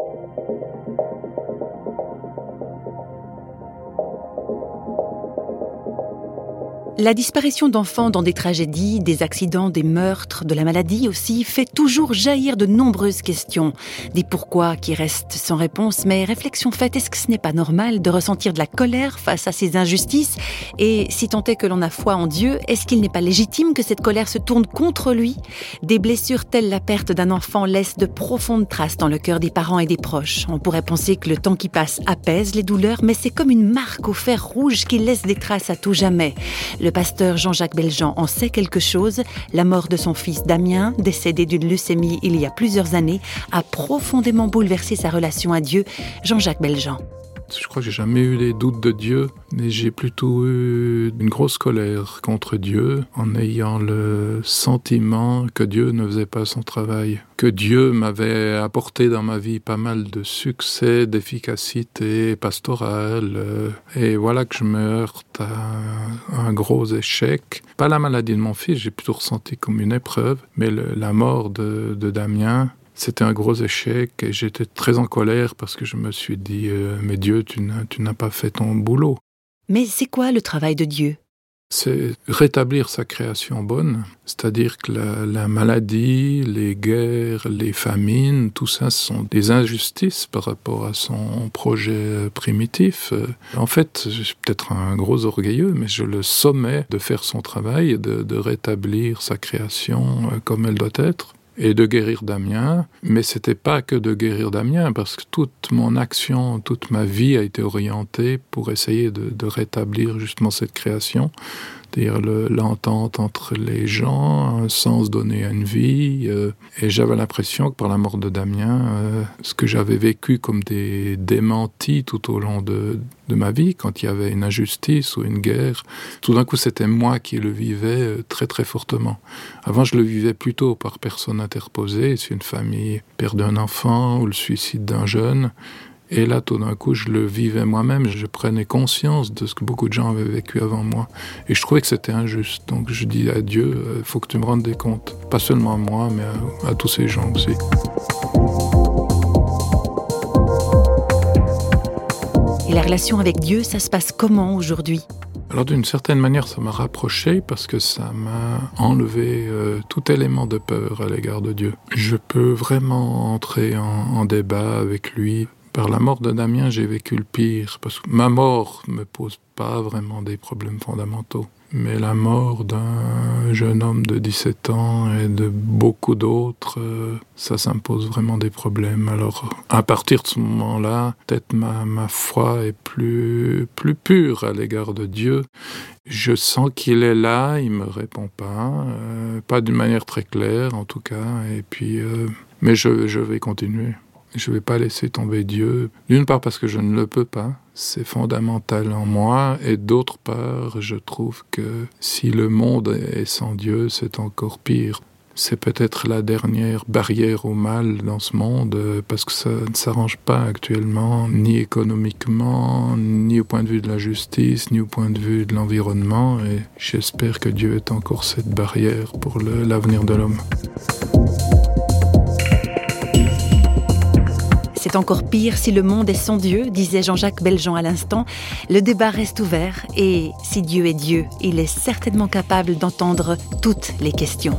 Thank you. La disparition d'enfants dans des tragédies, des accidents, des meurtres, de la maladie aussi, fait toujours jaillir de nombreuses questions. Des pourquoi qui restent sans réponse, mais réflexion faite, est-ce que ce n'est pas normal de ressentir de la colère face à ces injustices? Et si tant est que l'on a foi en Dieu, est-ce qu'il n'est pas légitime que cette colère se tourne contre lui? Des blessures telles la perte d'un enfant laissent de profondes traces dans le cœur des parents et des proches. On pourrait penser que le temps qui passe apaise les douleurs, mais c'est comme une marque au fer rouge qui laisse des traces à tout jamais. Pasteur Jean-Jacques Beljean en sait quelque chose. La mort de son fils Damien, décédé d'une leucémie il y a plusieurs années, a profondément bouleversé sa relation à Dieu. Jean-Jacques Beljean. Je crois que j'ai jamais eu les doutes de Dieu, mais j'ai plutôt eu une grosse colère contre Dieu en ayant le sentiment que Dieu ne faisait pas son travail, que Dieu m'avait apporté dans ma vie pas mal de succès, d'efficacité pastorale, et voilà que je me heurte à un gros échec. Pas la maladie de mon fils, j'ai plutôt ressenti comme une épreuve, mais la mort de Damien, c'était un gros échec et j'étais très en colère parce que je me suis dit, euh, mais Dieu, tu n'as pas fait ton boulot. Mais c'est quoi le travail de Dieu? C'est rétablir sa création bonne, c'est-à-dire que la, la, maladie, les guerres, les famines, tout ça sont des injustices par rapport à son projet primitif. En fait, je suis peut-être un gros orgueilleux, mais je le sommais de faire son travail, de, de rétablir sa création euh, comme elle doit être et de guérir Damien. Mais c'était pas que de guérir Damien, parce que toute mon action, toute ma vie a été orientée pour essayer de, de rétablir justement cette création c'est-à-dire l'entente entre les gens, un sens donné à une vie. Euh, et j'avais l'impression que par la mort de Damien, euh, ce que j'avais vécu comme des démentis tout au long de, ma vie, quand il y avait une injustice ou une guerre, tout d'un coup c'était moi qui le vivais euh, très très fortement. Avant je le vivais plutôt par personne interposée, si une famille perd un enfant ou le suicide d'un jeune, et là, tout d'un coup, je le vivais moi-même, je prenais conscience de ce que beaucoup de gens avaient vécu avant moi. Et je trouvais que c'était injuste. Donc je dis à Dieu, il euh, faut que tu me rendes des comptes. Pas seulement à moi, mais à, à tous ces gens aussi. Et la relation avec Dieu, ça se passe comment aujourd'hui? Alors d'une certaine manière, ça m'a rapproché parce que ça m'a enlevé euh, tout élément de peur à l'égard de Dieu. Je peux vraiment entrer en, en débat avec lui par la mort de Damien, j'ai vécu le pire, parce que ma mort me pose pas vraiment des problèmes fondamentaux. Mais la mort d'un jeune homme de 17 ans et de beaucoup d'autres, euh, ça, ça me pose vraiment des problèmes. Alors, à partir de ce moment-là, peut-être ma, foi est plus, plus pure à l'égard de Dieu. Je sens qu'il est là, il me répond pas, euh, pas d'une manière très claire en tout cas, et puis, euh, mais je vais continuer. Je ne vais pas laisser tomber Dieu, d'une part parce que je ne le peux pas, c'est fondamental en moi, et d'autre part, je trouve que si le monde est sans Dieu, c'est encore pire. C'est peut-être la dernière barrière au mal dans ce monde, parce que ça ne s'arrange pas actuellement, ni économiquement, ni au point de vue de la justice, ni au point de vue de l'environnement, et j'espère que Dieu est encore cette barrière pour l'avenir de l'homme. C'est encore pire si le monde est sans Dieu, disait Jean-Jacques Beljean à l'instant. Le débat reste ouvert et si Dieu est Dieu, il est certainement capable d'entendre toutes les questions.